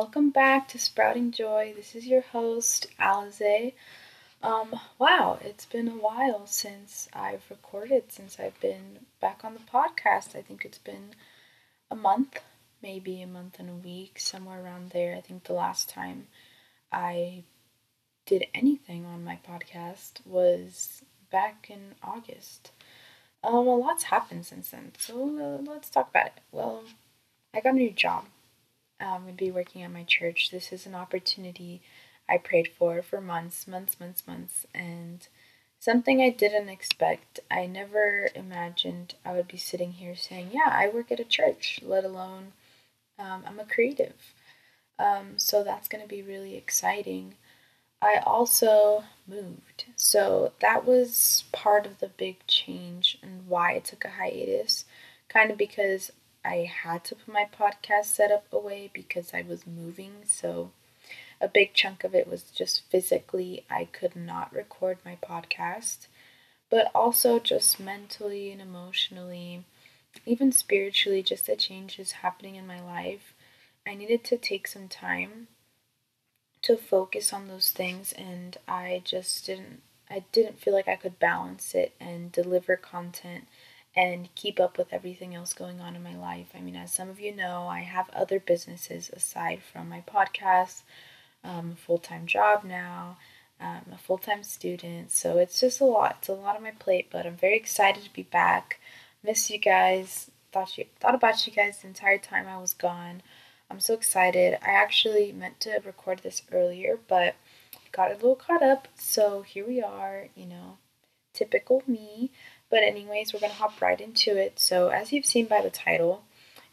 Welcome back to Sprouting Joy. This is your host, Alize. Um, wow, it's been a while since I've recorded, since I've been back on the podcast. I think it's been a month, maybe a month and a week, somewhere around there. I think the last time I did anything on my podcast was back in August. Um, a lot's happened since then, so uh, let's talk about it. Well, I got a new job um, would be working at my church. This is an opportunity I prayed for for months, months, months, months, and something I didn't expect. I never imagined I would be sitting here saying, Yeah, I work at a church, let alone um, I'm a creative. Um, so that's going to be really exciting. I also moved. So that was part of the big change and why I took a hiatus. Kind of because I had to put my podcast setup away because I was moving. So a big chunk of it was just physically, I could not record my podcast, but also just mentally and emotionally, even spiritually, just the changes happening in my life. I needed to take some time to focus on those things and I just didn't I didn't feel like I could balance it and deliver content and keep up with everything else going on in my life. I mean, as some of you know, I have other businesses aside from my podcast, um, full time job now, um, a full time student. So it's just a lot. It's a lot on my plate, but I'm very excited to be back. Miss you guys. Thought you thought about you guys the entire time I was gone. I'm so excited. I actually meant to record this earlier, but got a little caught up. So here we are. You know, typical me. But, anyways, we're going to hop right into it. So, as you've seen by the title,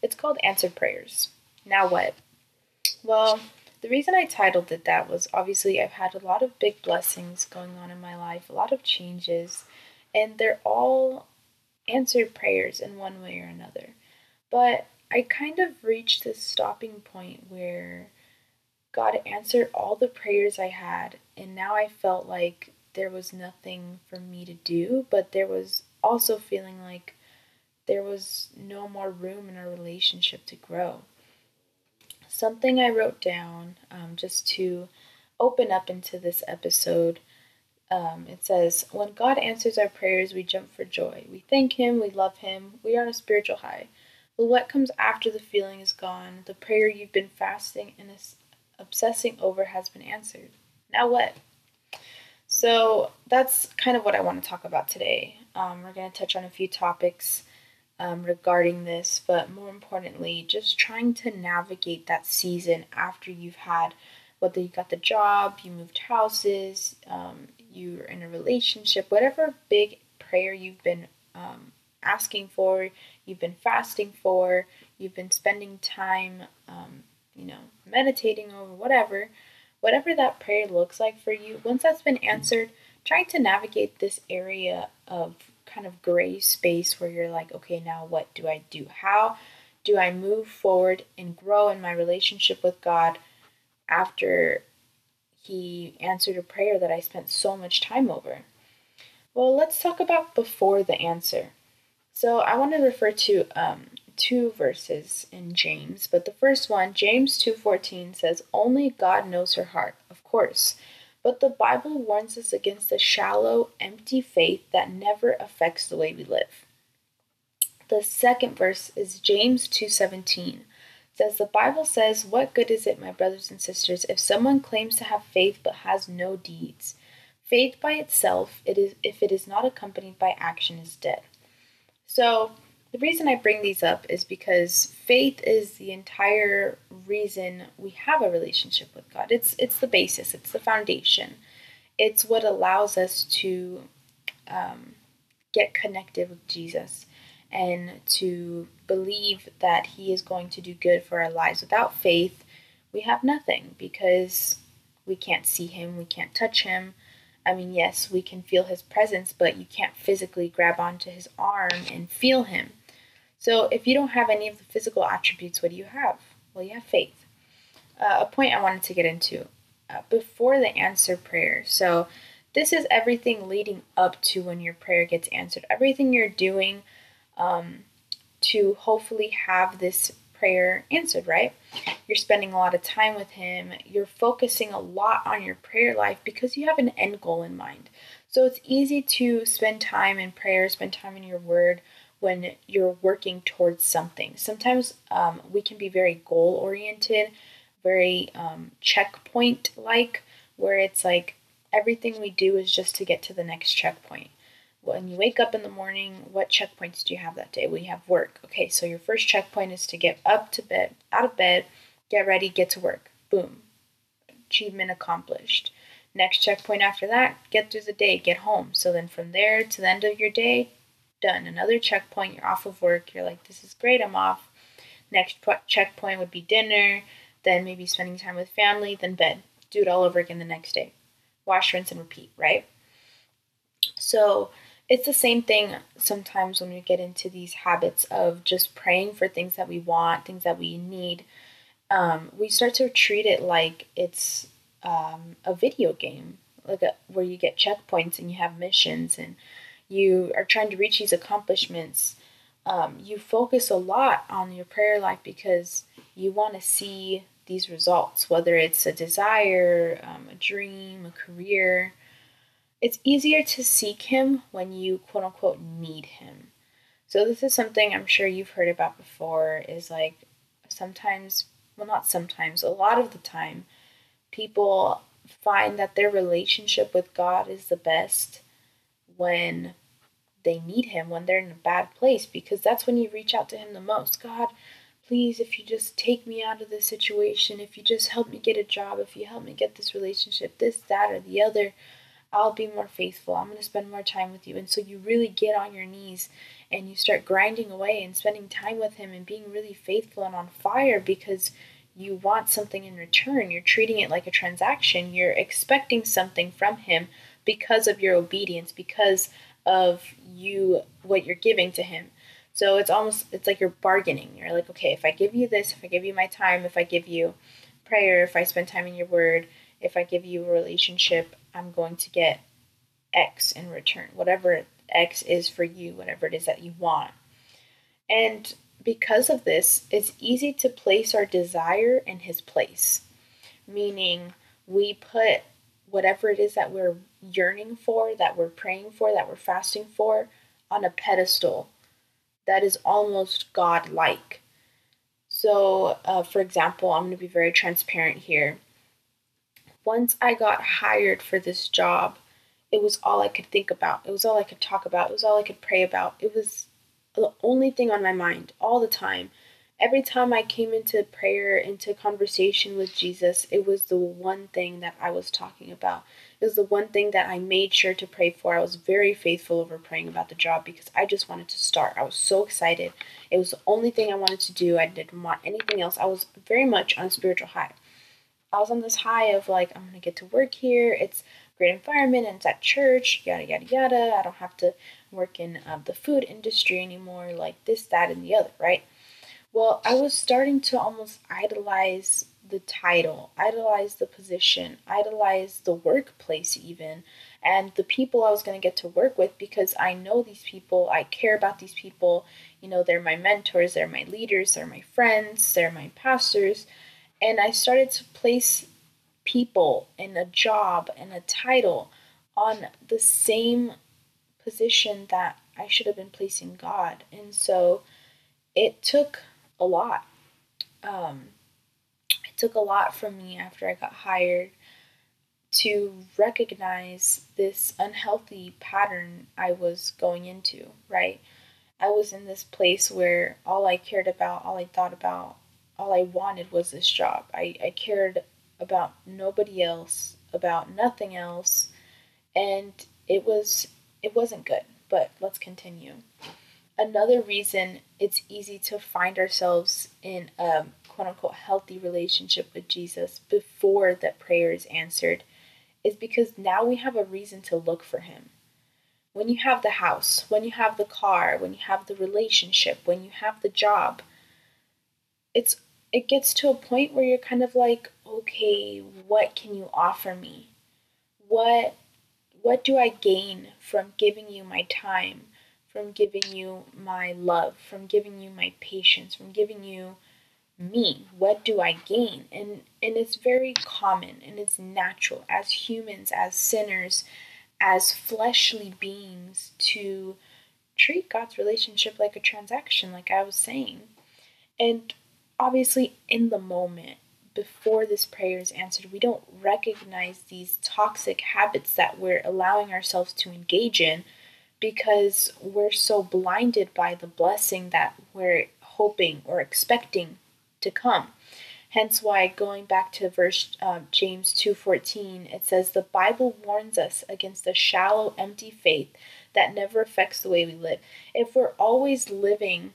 it's called Answered Prayers. Now, what? Well, the reason I titled it that was obviously I've had a lot of big blessings going on in my life, a lot of changes, and they're all answered prayers in one way or another. But I kind of reached this stopping point where God answered all the prayers I had, and now I felt like there was nothing for me to do, but there was also feeling like there was no more room in our relationship to grow. Something I wrote down um, just to open up into this episode. Um, it says, When God answers our prayers, we jump for joy. We thank Him, we love Him, we are on a spiritual high. But what comes after the feeling is gone? The prayer you've been fasting and obsessing over has been answered. Now what? So that's kind of what I want to talk about today. Um, we're going to touch on a few topics um, regarding this, but more importantly, just trying to navigate that season after you've had whether you got the job, you moved houses, um, you're in a relationship, whatever big prayer you've been um, asking for, you've been fasting for, you've been spending time, um, you know, meditating over, whatever, whatever that prayer looks like for you, once that's been answered, trying to navigate this area of kind of gray space where you're like, okay, now what do I do? How do I move forward and grow in my relationship with God after He answered a prayer that I spent so much time over? Well, let's talk about before the answer. So I want to refer to um, two verses in James, but the first one, James 2:14 says, "Only God knows her heart." Of course. But the Bible warns us against a shallow, empty faith that never affects the way we live. The second verse is James 2:17. Says the Bible says, "What good is it, my brothers and sisters, if someone claims to have faith but has no deeds? Faith by itself, it is if it is not accompanied by action is dead." So, the reason I bring these up is because faith is the entire reason we have a relationship with God. It's it's the basis. It's the foundation. It's what allows us to um, get connected with Jesus and to believe that He is going to do good for our lives. Without faith, we have nothing because we can't see Him, we can't touch Him, I mean, yes, we can feel his presence, but you can't physically grab onto his arm and feel him. So, if you don't have any of the physical attributes, what do you have? Well, you have faith. Uh, a point I wanted to get into uh, before the answer prayer. So, this is everything leading up to when your prayer gets answered. Everything you're doing um, to hopefully have this prayer answered, right? you're spending a lot of time with Him, you're focusing a lot on your prayer life because you have an end goal in mind. So it's easy to spend time in prayer, spend time in your word when you're working towards something. Sometimes um, we can be very goal oriented, very um, checkpoint like, where it's like everything we do is just to get to the next checkpoint. When you wake up in the morning, what checkpoints do you have that day? We have work. Okay, so your first checkpoint is to get up to bed, out of bed, get ready, get to work. Boom. Achievement accomplished. Next checkpoint after that, get through the day, get home. So then from there to the end of your day, done. Another checkpoint, you're off of work. You're like, this is great, I'm off. Next checkpoint would be dinner, then maybe spending time with family, then bed. Do it all over again the next day. Wash, rinse, and repeat, right? So it's the same thing sometimes when we get into these habits of just praying for things that we want, things that we need. Um, we start to treat it like it's um, a video game, like a, where you get checkpoints and you have missions and you are trying to reach these accomplishments. Um, you focus a lot on your prayer life because you want to see these results, whether it's a desire, um, a dream, a career. It's easier to seek Him when you quote unquote need Him. So, this is something I'm sure you've heard about before is like sometimes, well, not sometimes, a lot of the time, people find that their relationship with God is the best when they need Him, when they're in a bad place, because that's when you reach out to Him the most. God, please, if you just take me out of this situation, if you just help me get a job, if you help me get this relationship, this, that, or the other, I'll be more faithful. I'm going to spend more time with you. And so you really get on your knees and you start grinding away and spending time with Him and being really faithful and on fire because you want something in return. You're treating it like a transaction. You're expecting something from him because of your obedience, because of you what you're giving to him. So it's almost it's like you're bargaining. You're like, okay, if I give you this, if I give you my time, if I give you prayer, if I spend time in your word, if I give you a relationship, I'm going to get X in return. Whatever X is for you, whatever it is that you want. And because of this, it's easy to place our desire in His place, meaning we put whatever it is that we're yearning for, that we're praying for, that we're fasting for, on a pedestal that is almost God like. So, uh, for example, I'm going to be very transparent here. Once I got hired for this job, it was all I could think about. It was all I could talk about. It was all I could pray about. It was the only thing on my mind all the time. Every time I came into prayer, into conversation with Jesus, it was the one thing that I was talking about. It was the one thing that I made sure to pray for. I was very faithful over praying about the job because I just wanted to start. I was so excited. It was the only thing I wanted to do. I didn't want anything else. I was very much on a spiritual high. I was on this high of like, I'm to get to work here. It's great environment and it's at church, yada, yada, yada. I don't have to work in uh, the food industry anymore, like this, that, and the other, right? Well, I was starting to almost idolize the title, idolize the position, idolize the workplace, even, and the people I was going to get to work with because I know these people, I care about these people. You know, they're my mentors, they're my leaders, they're my friends, they're my pastors. And I started to place people and a job and a title on the same position that I should have been placing God. And so it took a lot. Um, took a lot from me after I got hired to recognize this unhealthy pattern I was going into, right? I was in this place where all I cared about, all I thought about, all I wanted was this job. I, I cared about nobody else, about nothing else, and it was it wasn't good. But let's continue. Another reason it's easy to find ourselves in a quote unquote healthy relationship with Jesus before that prayer is answered is because now we have a reason to look for him. When you have the house, when you have the car, when you have the relationship, when you have the job, it's it gets to a point where you're kind of like, okay, what can you offer me? What what do I gain from giving you my time, from giving you my love, from giving you my patience, from giving you me? What do I gain? And and it's very common and it's natural as humans, as sinners, as fleshly beings to treat God's relationship like a transaction, like I was saying. And obviously, in the moment, before this prayer is answered, we don't recognize these toxic habits that we're allowing ourselves to engage in because we're so blinded by the blessing that we're hoping or expecting to come. Hence why going back to verse um, James 2:14 it says the Bible warns us against a shallow empty faith that never affects the way we live. If we're always living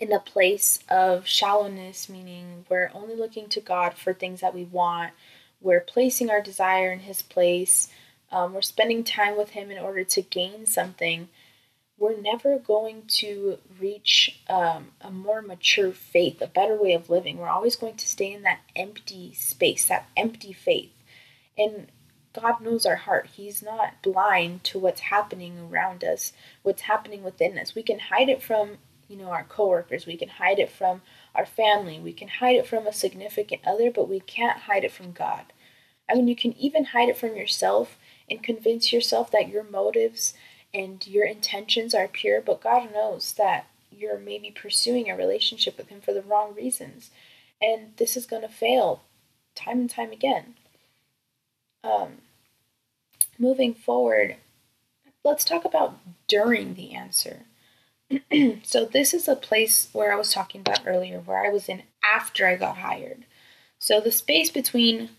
in a place of shallowness meaning we're only looking to God for things that we want, we're placing our desire in his place, um, we're spending time with him in order to gain something, we're never going to reach um, a more mature faith, a better way of living. We're always going to stay in that empty space, that empty faith. And God knows our heart. He's not blind to what's happening around us, what's happening within us. We can hide it from, you know, our coworkers. We can hide it from our family. We can hide it from a significant other, but we can't hide it from God. I mean, you can even hide it from yourself and convince yourself that your motives and your intentions are pure, but God knows that you're maybe pursuing a relationship with Him for the wrong reasons. And this is going to fail time and time again. Um, moving forward, let's talk about during the answer. so, this is a place where I was talking about earlier, where I was in after I got hired. So, the space between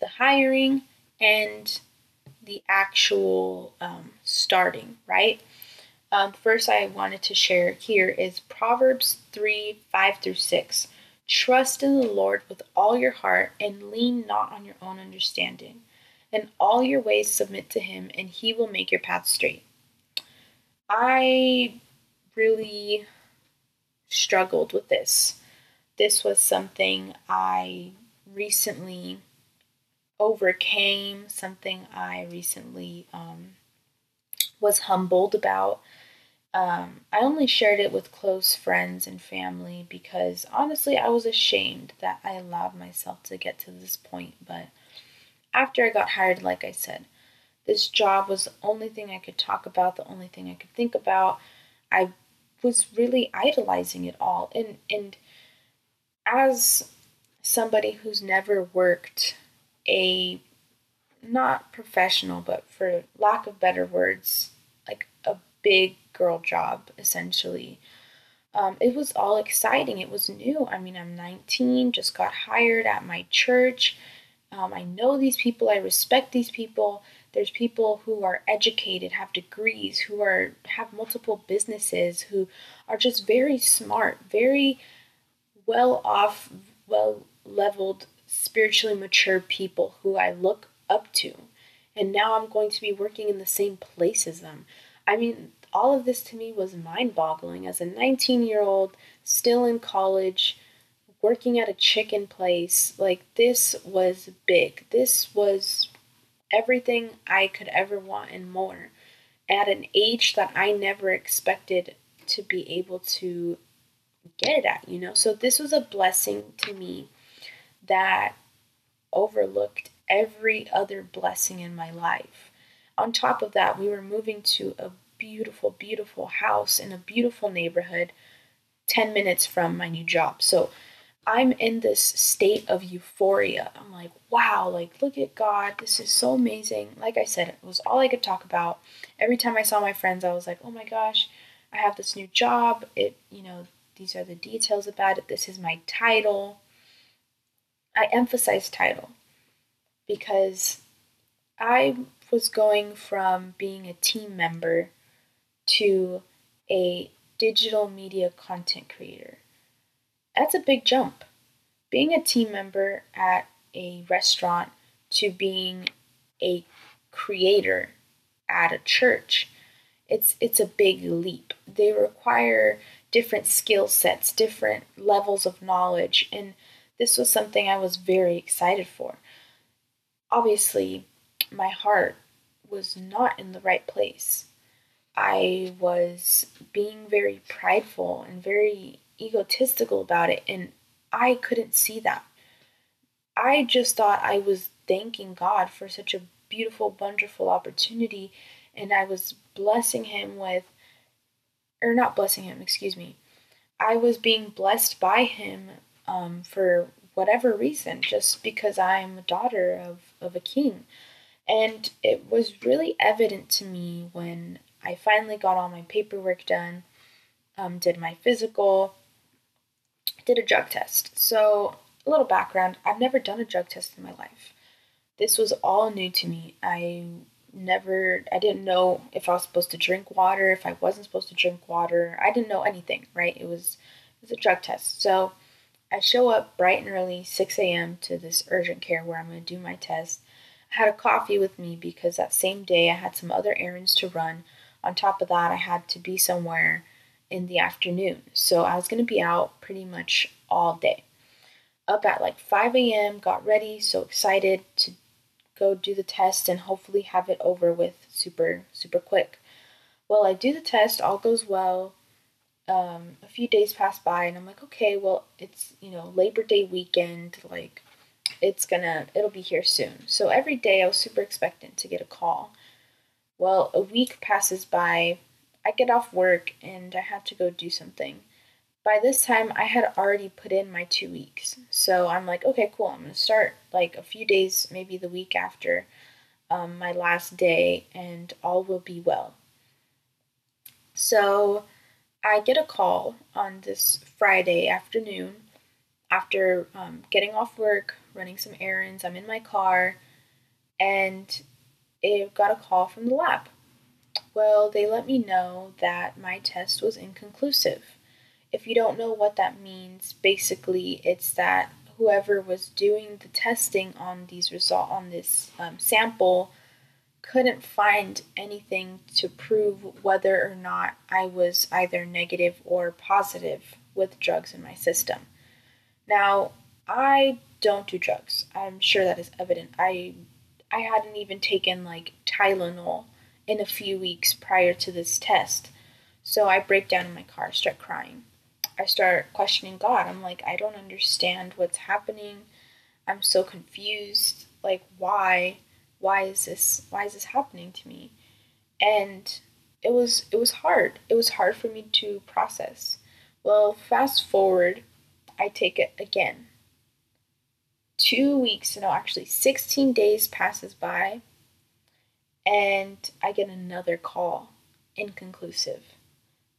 the hiring and the actual um, starting, right? Um, first, I wanted to share here is Proverbs 3 5 through 6. Trust in the Lord with all your heart and lean not on your own understanding. In all your ways, submit to Him, and He will make your path straight. I really struggled with this. This was something I recently overcame, something I recently um, was humbled about. Um, I only shared it with close friends and family because honestly, I was ashamed that I allowed myself to get to this point. But after I got hired, like I said, this job was the only thing I could talk about, the only thing I could think about. I was really idolizing it all. And, and as somebody who's never worked a not professional, but for lack of better words, like a big girl job essentially. Um, it was all exciting. It was new. I mean, I'm 19, just got hired at my church. Um, I know these people, I respect these people. There's people who are educated, have degrees, who are have multiple businesses, who are just very smart, very well off, well leveled spiritually mature people who I look up to. And now I'm going to be working in the same place as them. I mean, all of this to me was mind boggling as a 19 year old, still in college, working at a chicken place. Like, this was big. This was everything I could ever want and more at an age that I never expected to be able to get it at, you know? So, this was a blessing to me that overlooked every other blessing in my life. On top of that, we were moving to a beautiful, beautiful house in a beautiful neighborhood 10 minutes from my new job. So I'm in this state of euphoria. I'm like, wow, like, look at God. This is so amazing. Like I said, it was all I could talk about. Every time I saw my friends, I was like, oh my gosh, I have this new job. It, you know, these are the details about it. This is my title. I emphasize title because I was going from being a team member to a digital media content creator. That's a big jump. Being a team member at a restaurant to being a creator at a church, it's it's a big leap. They require different skill sets, different levels of knowledge, and this was something I was very excited for. Obviously, my heart was not in the right place. I was being very prideful and very egotistical about it, and I couldn't see that. I just thought I was thanking God for such a beautiful, wonderful opportunity, and I was blessing Him with, or not blessing Him, excuse me. I was being blessed by Him um, for whatever reason, just because I'm a daughter of, of a king. And it was really evident to me when I finally got all my paperwork done, um, did my physical, did a drug test. So, a little background I've never done a drug test in my life. This was all new to me. I never, I didn't know if I was supposed to drink water, if I wasn't supposed to drink water. I didn't know anything, right? It was, it was a drug test. So, I show up bright and early, 6 a.m., to this urgent care where I'm going to do my test. I had a coffee with me because that same day I had some other errands to run. On top of that, I had to be somewhere in the afternoon. So I was going to be out pretty much all day. Up at like 5 a.m., got ready, so excited to go do the test and hopefully have it over with super, super quick. Well, I do the test, all goes well um, a few days pass by and I'm like, okay, well, it's, you know, Labor Day weekend, like, it's gonna, it'll be here soon. So every day I was super expectant to get a call. Well, a week passes by, I get off work and I have to go do something. By this time, I had already put in my two weeks. So I'm like, okay, cool, I'm gonna start like a few days, maybe the week after um, my last day, and all will be well. So, I get a call on this Friday afternoon after um, getting off work, running some errands. I'm in my car, and I got a call from the lab. Well, they let me know that my test was inconclusive. If you don't know what that means, basically it's that whoever was doing the testing on these result on this um, sample couldn't find anything to prove whether or not I was either negative or positive with drugs in my system. Now, I don't do drugs. I'm sure that is evident. I I hadn't even taken like Tylenol in a few weeks prior to this test. So I break down in my car, start crying. I start questioning God. I'm like, I don't understand what's happening. I'm so confused. Like, why? Why is this why is this happening to me? And it was it was hard. It was hard for me to process. Well fast forward i take it again. Two weeks no actually 16 days passes by and i get another call inconclusive.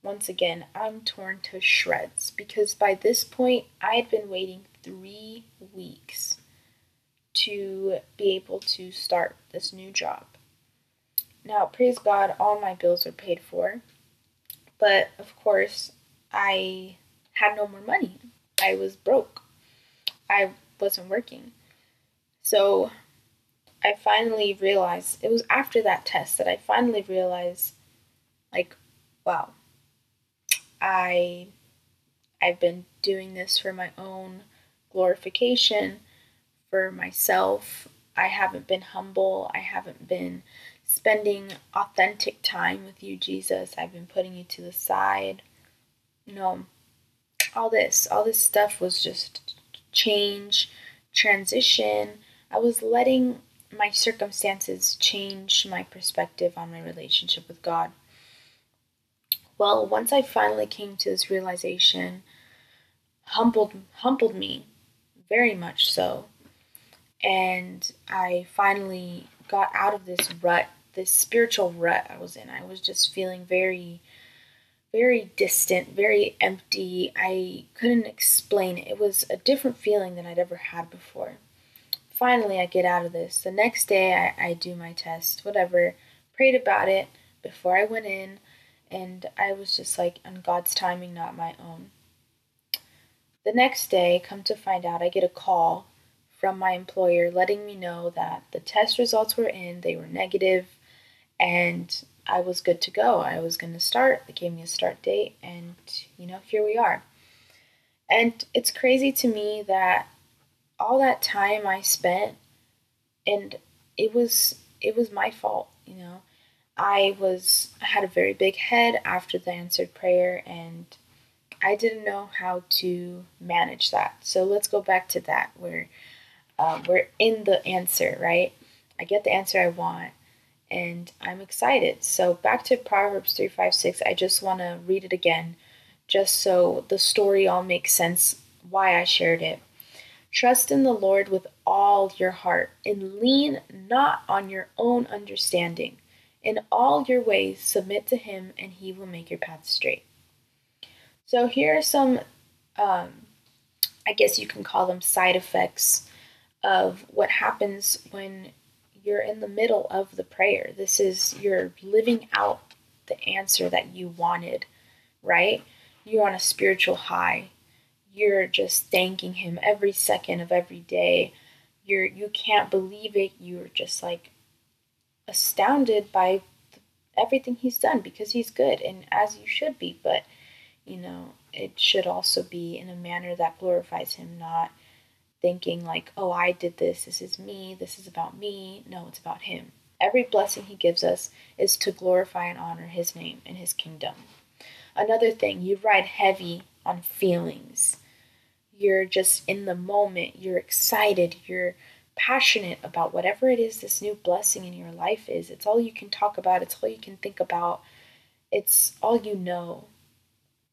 Once again i'm torn to shreds because by this point i had been waiting three weeks to be able to start this new job. Now, praise God, all my bills are paid for. But of course, I had no more money. I was broke. I wasn't working. So I finally realized, it was after that test that I finally realized, like, wow, I I've been doing this for my own glorification for myself. I haven't been humble. I haven't been spending authentic time with you, Jesus. I've been putting you to the side. You know, all this, all this stuff was just change, transition. I was letting my circumstances change my perspective on my relationship with God. Well, once I finally came to this realization, humbled humbled me very much so and I finally got out of this rut, this spiritual rut I was in. I was just feeling very, very distant, very empty. I couldn't explain it. It was a different feeling than I'd ever had before. Finally, I get out of this. The next day, I, I do my test, whatever. Prayed about it before I went in, and I was just like, on God's timing, not my own. The next day, come to find out, I get a call from my employer letting me know that the test results were in, they were negative, and I was good to go. I was going to start. They gave me a start date, and you know, here we are. And it's crazy to me that all that time I spent, and it was it was my fault, you know. I was I had a very big head after the answered prayer, and I didn't know how to manage that. So let's go back to that where um, we're in the answer, right? I get the answer I want and I'm excited. So back to Proverbs 3 5 6, I just want to read it again just so the story all makes sense why I shared it. Trust in the Lord with all your heart and lean not on your own understanding. In all your ways, submit to Him, and He will make your path straight. So, here are some, um, I guess you can call them side effects of what happens when you're in the middle of the prayer. This is you're living out the answer that you wanted, right? You're on a spiritual high. You're just thanking him every second of every day. You're you can't believe it. You're just like astounded by everything he's done because he's good and as you should be, but you know, it should also be in a manner that glorifies him, not thinking like, oh, I did this, this is me, this is about me. No, it's about Him. Every blessing He gives us is to glorify and honor His name and His kingdom. Another thing, you ride heavy on feelings. You're just in the moment, you're excited, you're passionate about whatever it is this new blessing in your life is. It's all you can talk about, it's all you can think about, it's all you know.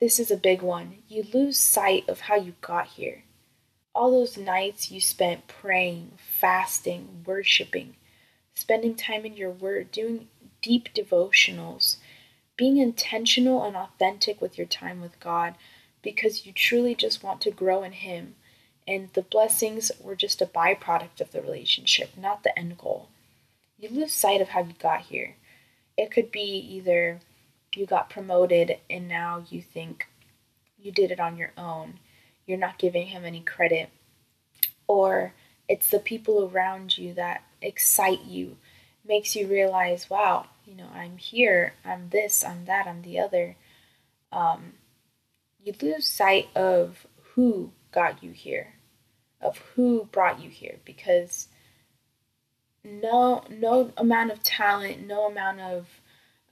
This is a big one. You lose sight of how you got here all those nights you spent praying, fasting, worshiping, spending time in your word, doing deep devotionals, being intentional and authentic with your time with God because you truly just want to grow in Him. And the blessings were just a byproduct of the relationship, not the end goal. You lose sight of how you got here. It could be either you got promoted and now you think you did it on your own you're not giving him any credit. Or it's the people around you that excite you, makes you realize, wow, you know, I'm here, I'm this, I'm that, I'm the other. Um, you lose sight of who got you here, of who brought you here, because no no amount of talent, no amount of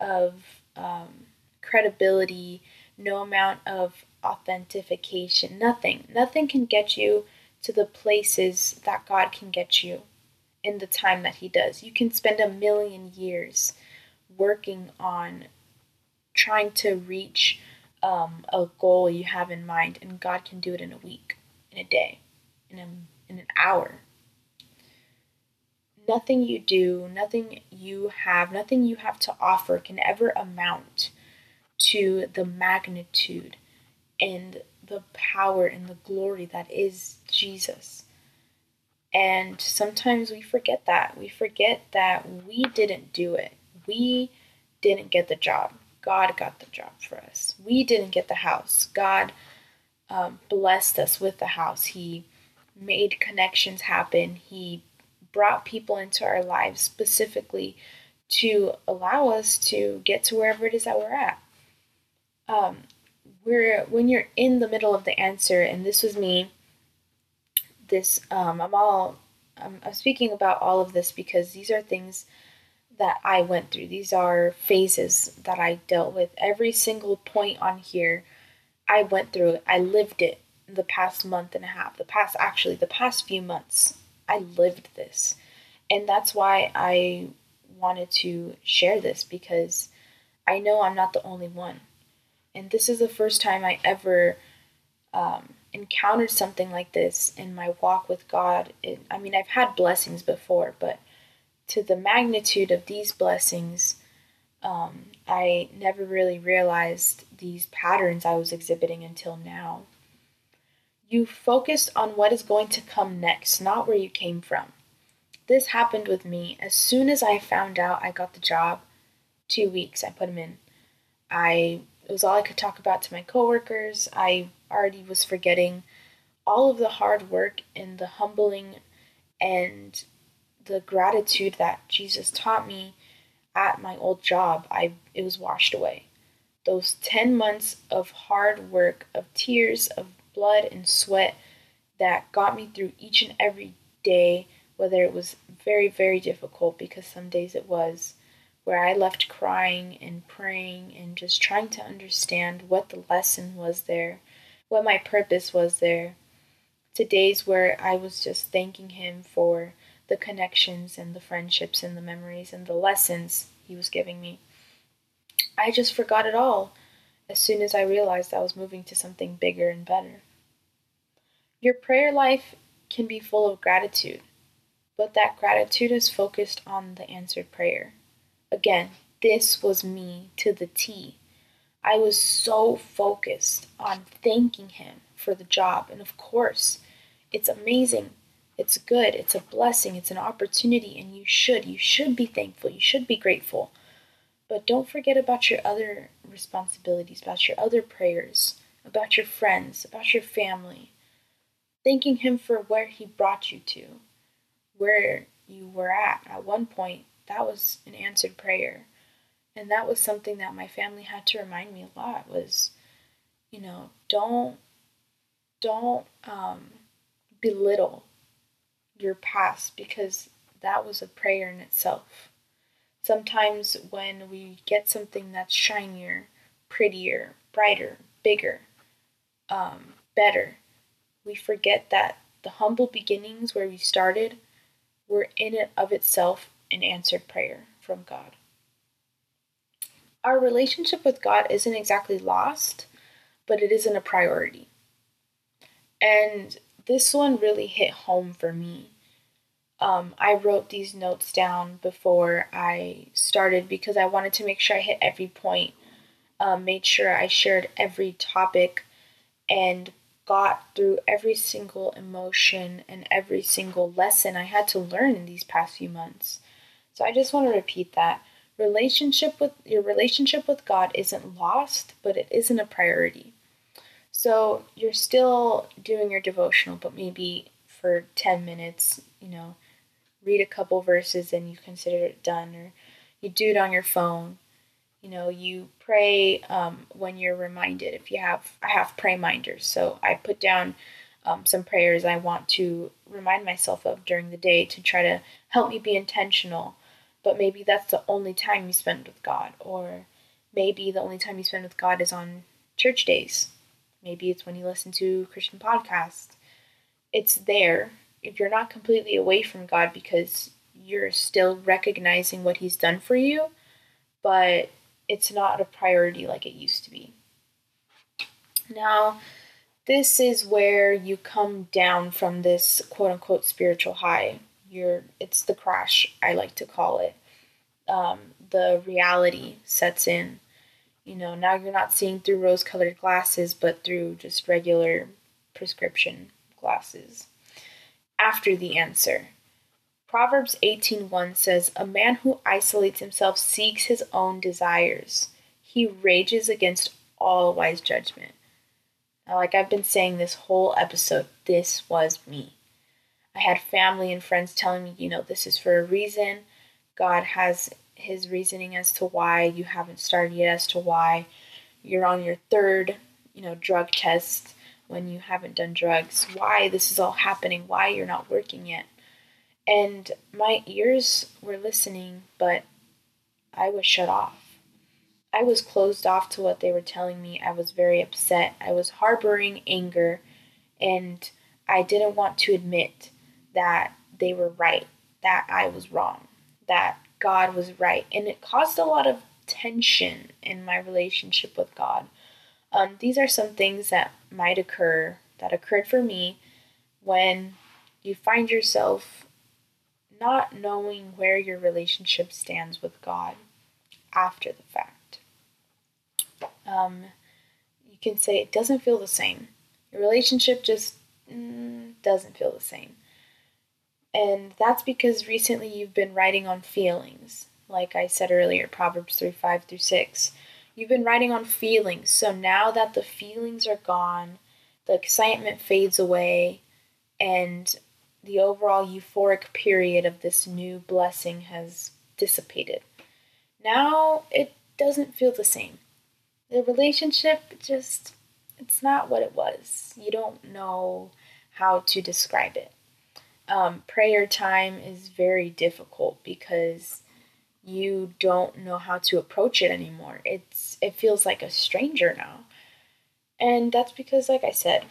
of um, credibility, no amount of authentication. Nothing. Nothing can get you to the places that God can get you in the time that He does. You can spend a million years working on trying to reach um, a goal you have in mind, and God can do it in a week, in a day, in, a, in an hour. Nothing you do, nothing you have, nothing you have to offer can ever amount to the magnitude and the power and the glory that is Jesus. And sometimes we forget that. We forget that we didn't do it. We didn't get the job. God got the job for us. We didn't get the house. God um, blessed us with the house. He made connections happen. He brought people into our lives specifically to allow us to get to wherever it is that we're at. Um, we're when you're in the middle of the answer, and this was me. This um, I'm all I'm, I'm speaking about all of this because these are things that I went through. These are phases that I dealt with. Every single point on here, I went through it. I lived it the past month and a half. The past actually the past few months. I lived this. And that's why I wanted to share this because I know I'm not the only one. And this is the first time I ever um, encountered something like this in my walk with God. It, I mean, I've had blessings before, but to the magnitude of these blessings, um, I never really realized these patterns I was exhibiting until now. You focus on what is going to come next, not where you came from. This happened with me as soon as I found out I got the job. Two weeks I put him in. I it was all I could talk about to my coworkers. I already was forgetting all of the hard work and the humbling and the gratitude that Jesus taught me at my old job. I it was washed away. Those 10 months of hard work, of tears, of blood and sweat that got me through each and every day, whether it was very, very difficult because some days it was, where I left crying and praying and just trying to understand what the lesson was there, what my purpose was there. To days where I was just thanking Him for the connections and the friendships and the memories and the lessons He was giving me. I just forgot it all as soon as I realized I was moving to something bigger and better. Your prayer life can be full of gratitude, but that gratitude is focused on the answered prayer. Again, this was me to the T. I was so focused on thanking him for the job. And of course, it's amazing. It's good. It's a blessing. It's an opportunity. And you should. You should be thankful. You should be grateful. But don't forget about your other responsibilities, about your other prayers, about your friends, about your family. Thanking Him for where He brought you to, where you were at. At one point, that was an answered prayer. And that was something that my family had to remind me a lot was you know don't don't um, belittle your past because that was a prayer in itself. Sometimes when we get something that's shinier prettier brighter bigger um, better we forget that the humble beginnings where we started were in and of itself an answered prayer from god our relationship with God isn't exactly lost, but it isn't a priority. And this one really hit home for me. Um, I wrote these notes down before I started because I wanted to make sure I hit every point, um, made sure I shared every topic, and got through every single emotion and every single lesson I had to learn in these past few months. So I just want to repeat that relationship with your relationship with God isn't lost, but it isn't a priority. So you're still doing your devotional, but maybe for 10 minutes, you know, read a couple verses and you consider it done, or you do it on your phone. You know, you pray um, when you're reminded. If you have, I have pray minders, so I put down um, some prayers I want to remind myself of during the day to try to help me be intentional but maybe that's the only time you spend with God, or maybe the only time you spend with God is on church days. Maybe it's when you listen to Christian podcasts. It's there if you're not completely away from God because you're still recognizing what He's done for you, but it's not a priority like it used to be. Now, this is where you come down from this quote unquote spiritual high you're it's the crash i like to call it. Um, the reality sets in. You know now you're not seeing through rose colored glasses but through just regular prescription glasses. After the answer. Proverbs 18.1 says a man who isolates himself seeks his own desires. He rages against all wise judgment. Now like i've been saying this whole episode this was me I had family and friends telling me, you know, this is for a reason. God has his reasoning as to why you haven't started yet, as to why you're on your third, you know, drug test when you haven't done drugs, why this is all happening, why you're not working yet. And my ears were listening, but I was shut off. I was closed off to what they were telling me. I was very upset. I was harboring anger, and I didn't want to admit that they were right, that I was wrong, that God was right. And it caused a lot of tension in my relationship with God. Um, these are some things that might occur, that occurred for me when you find yourself not knowing where your relationship stands with God after the fact. Um, you can say it doesn't feel the same. Your relationship just mm, doesn't feel the same. And that's because recently you've been writing on feelings. Like I said earlier, Proverbs 3 5 through 6. You've been writing on feelings. So now that the feelings are gone, the excitement fades away, and the overall euphoric period of this new blessing has dissipated. Now it doesn't feel the same. The relationship just, it's not what it was. You don't know how to describe it um, prayer time is very difficult because you don't know how to approach it anymore. It's it feels like a stranger now. And that's because, like I said,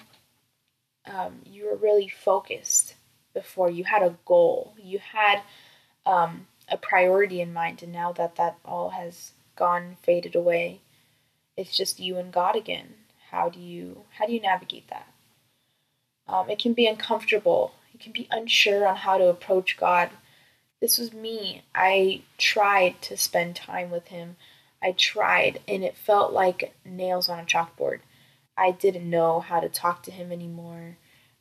um, you were really focused before. You had a goal. You had um, a priority in mind. And now that that all has gone, faded away, it's just you and God again. How do you how do you navigate that? Um, it can be uncomfortable. You can be unsure on how to approach God. This was me. I tried to spend time with Him. I tried, and it felt like nails on a chalkboard. I didn't know how to talk to Him anymore.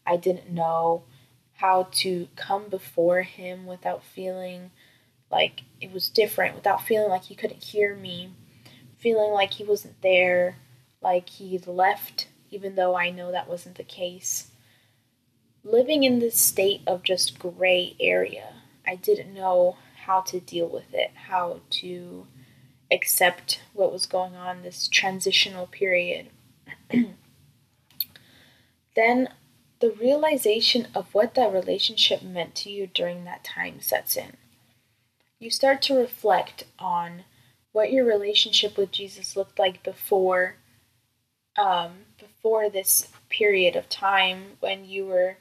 I didn't know how to come before Him without feeling like it was different, without feeling like He couldn't hear me, feeling like He wasn't there, like He left, even though I know that wasn't the case. Living in this state of just gray area, I didn't know how to deal with it, how to accept what was going on, this transitional period. then the realization of what that relationship meant to you during that time sets in. You start to reflect on what your relationship with Jesus looked like before um, before this period of time when you were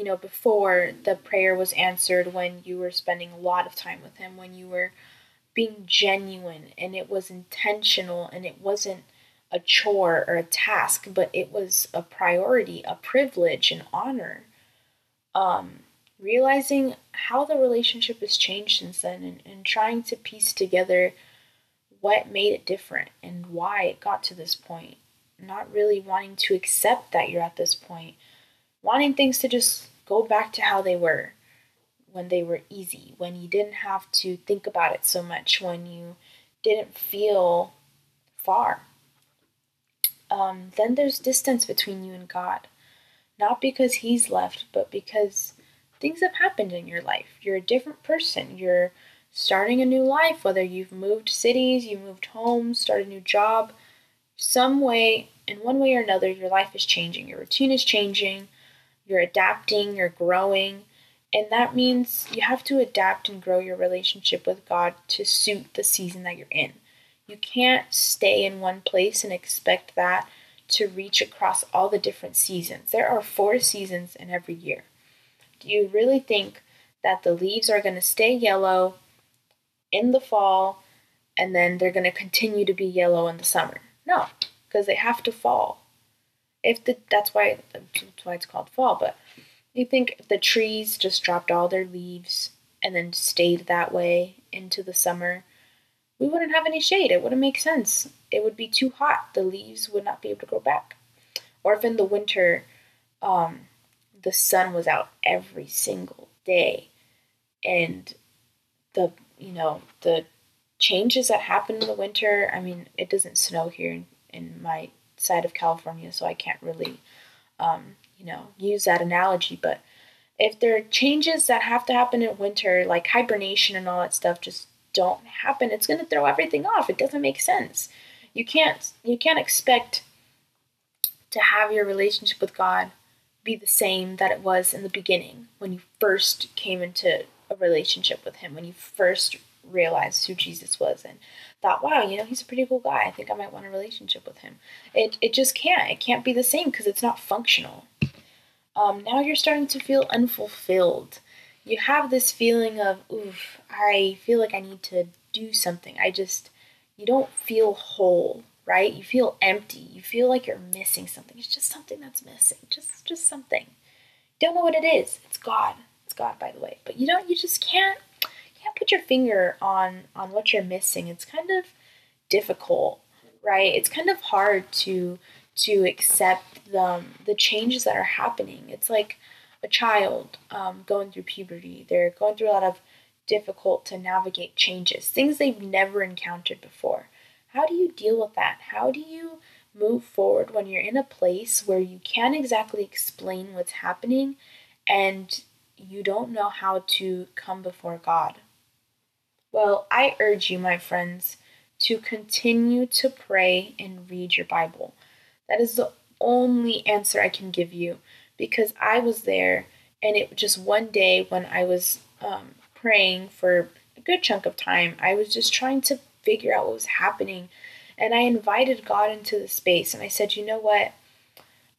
you know before the prayer was answered when you were spending a lot of time with him when you were being genuine and it was intentional and it wasn't a chore or a task, but it was a priority, a privilege, an honor. Um, realizing how the relationship has changed since then and, and trying to piece together what made it different and why it got to this point. Not really wanting to accept that you're at this point, wanting things to just go back to how they were when they were easy, when you didn't have to think about it so much, when you didn't feel far. Um, then there's distance between you and God. Not because He's left, but because things have happened in your life. You're a different person. You're starting a new life, whether you've moved cities, you moved homes, started a new job. Some way, in one way or another, your life is changing. Your routine is changing. You're adapting, you're growing and that means you have to adapt and grow your relationship with God to suit the season that you're in. You can't stay in one place and expect that to reach across all the different seasons. There are four seasons in every year. Do you really think that the leaves are going to stay yellow in the fall and then they're going to continue to be yellow in the summer? No, because they have to fall. If the that's why that's why it's called fall, but you think if the trees just dropped all their leaves and then stayed that way into the summer, we wouldn't have any shade. It wouldn't make sense. It would be too hot. The leaves would not be able to grow back. Or if in the winter, um, the sun was out every single day and the, you know, the changes that happen in the winter, I mean, it doesn't snow here in, in my side of California, so I can't really um, you know, use that analogy, but if there are changes that have to happen in winter, like hibernation and all that stuff, just don't happen, it's going to throw everything off. It doesn't make sense. You can't you can't expect to have your relationship with God be the same that it was in the beginning when you first came into a relationship with him, when you first realized who Jesus was and thought, wow, you know, he's a pretty cool guy. I think I might want a relationship with him. It, it just can't. It can't be the same because it's not functional. Um, now you're starting to feel unfulfilled. You have this feeling of, oof, I feel like I need to do something. I just, you don't feel whole, right? You feel empty. You feel like you're missing something. It's just something that's missing. Just, just something. Don't know what it is. It's God. It's God, by the way. But you don't. You just can't put your finger on on what you're missing. It's kind of difficult, right? It's kind of hard to to accept the the changes that are happening. It's like a child um, going through puberty. They're going through a lot of difficult to navigate changes, things they've never encountered before. How do you deal with that? How do you move forward when you're in a place where you can't exactly explain what's happening and you don't know how to come before God? Well, I urge you, my friends, to continue to pray and read your Bible. That is the only answer I can give you because I was there and it just one day when I was um, praying for a good chunk of time, I was just trying to figure out what was happening. And I invited God into the space and I said, you know what?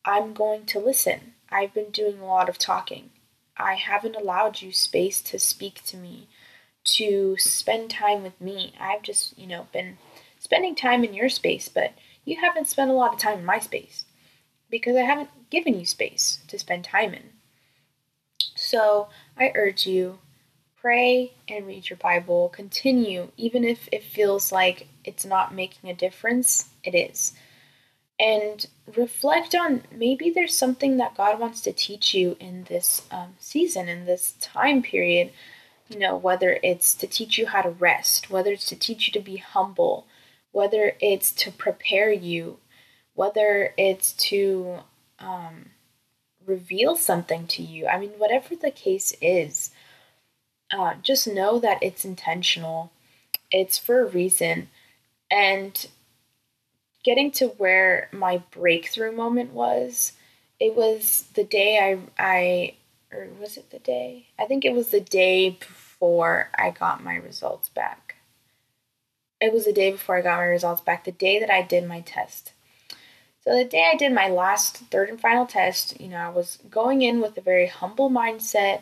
I'm going to listen. I've been doing a lot of talking. I haven't allowed you space to speak to me, to spend time with me. I've just, you know, been spending time in your space, but you haven't spent a lot of time in my space because I haven't given you space to spend time in. So I urge you pray and read your Bible. Continue, even if it feels like it's not making a difference, it is. And reflect on maybe there's something that God wants to teach you in this um, season, in this time period. You know, whether it's to teach you how to rest, whether it's to teach you to be humble, whether it's to prepare you, whether it's to um, reveal something to you. I mean, whatever the case is, uh, just know that it's intentional, it's for a reason. And getting to where my breakthrough moment was, it was the day I, I, or was it the day? I think it was the day before I got my results back. It was the day before I got my results back, the day that I did my test. So the day I did my last third and final test, you know, I was going in with a very humble mindset.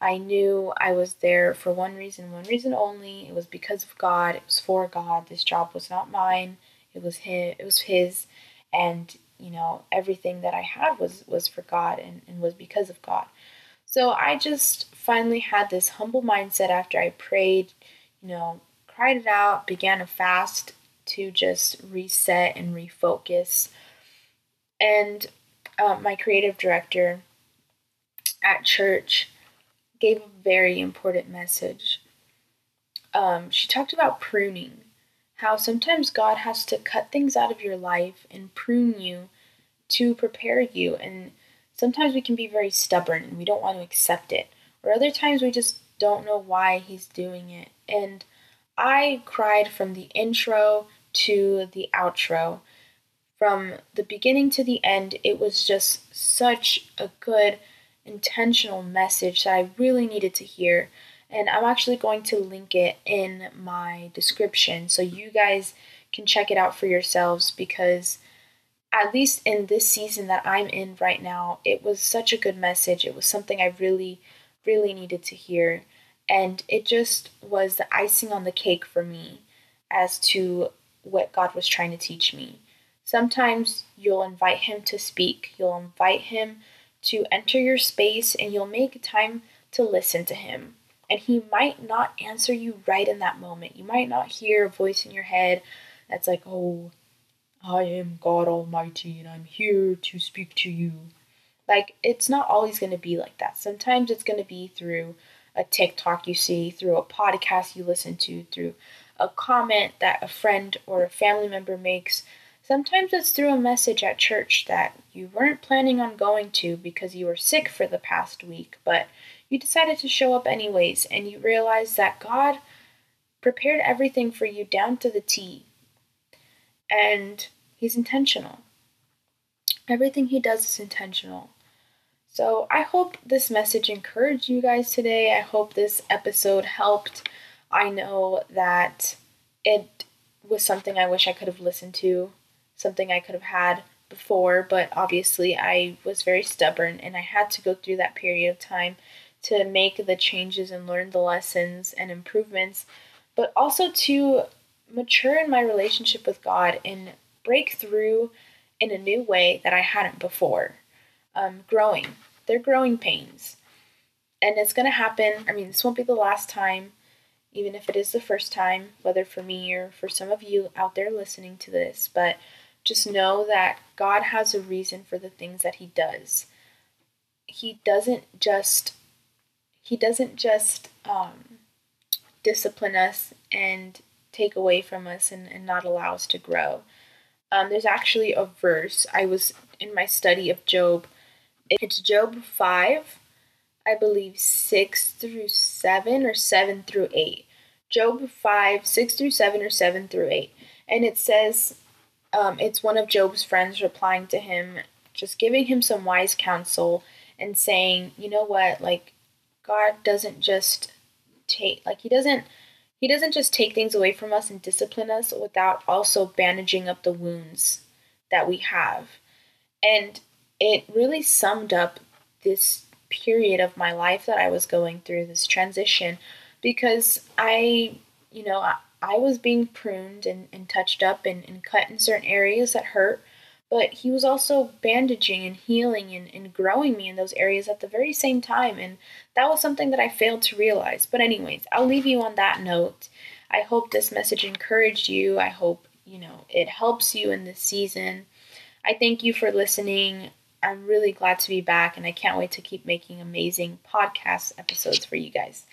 I knew I was there for one reason, one reason only. It was because of God. It was for God. This job was not mine. It was his. It was his, and you know everything that I had was was for God and, and was because of God. So I just finally had this humble mindset after I prayed, you know, cried it out, began a fast to just reset and refocus and uh, my creative director at church gave a very important message. Um, she talked about pruning, how sometimes God has to cut things out of your life and prune you to prepare you. And sometimes we can be very stubborn and we don't want to accept it. Or other times we just don't know why He's doing it. And I cried from the intro to the outro from the beginning to the end, it was just such a good, intentional message that I really needed to hear. And I'm actually going to link it in my description so you guys can check it out for yourselves because, at least in this season that I'm in right now, it was such a good message. It was something I really, really needed to hear. And it just was the icing on the cake for me as to what God was trying to teach me. Sometimes you'll invite him to speak, you'll invite him to enter your space, and you'll make time to listen to him. And he might not answer you right in that moment. You might not hear a voice in your head that's like, oh, I am God Almighty and I'm here to speak to you. Like, it's not always going to be like that. Sometimes it's going to be through a TikTok you see, through a podcast you listen to, through a comment that a friend or a family member makes Sometimes it's through a message at church that you weren't planning on going to because you were sick for the past week, but you decided to show up anyways and you realize that God prepared everything for you down to the T. And He's intentional. Everything He does is intentional. So I hope this message encouraged you guys today. I hope this episode helped. I know that it was something I wish I could have listened to something I could have had before, but obviously I was very stubborn and I had to go through that period of time to make the changes and learn the lessons and improvements, but also to mature in my relationship with God and break through in a new way that I hadn't before. Um, growing. They're growing pains. And it's going to happen. I mean, this won't be the last time, even if it is the first time, whether for me or for some of you out there listening to this. But just know that God has a reason for the things that he does. He doesn't just he doesn't just um, discipline us and take away from us and, and not allow us to grow. Um, there's actually a verse I was in my study of Job. It's Job 5, I believe 6 through 7 or 7 through 8. Job 5, 6 through 7 or 7 through 8. And it says, um, it's one of Job's friends replying to him, just giving him some wise counsel and saying, you know what, like, God doesn't just take, like, He doesn't He doesn't just take things away from us and discipline us without also bandaging up the wounds that we have. And it really summed up this period of my life that I was going through, this transition, because I, you know, I, I was being pruned and, and touched up and, and cut in certain areas that hurt, but he was also bandaging and healing and, and growing me in those areas at the very same time. And that was something that I failed to realize. But, anyways, I'll leave you on that note. I hope this message encouraged you. I hope, you know, it helps you in this season. I thank you for listening. I'm really glad to be back, and I can't wait to keep making amazing podcast episodes for you guys.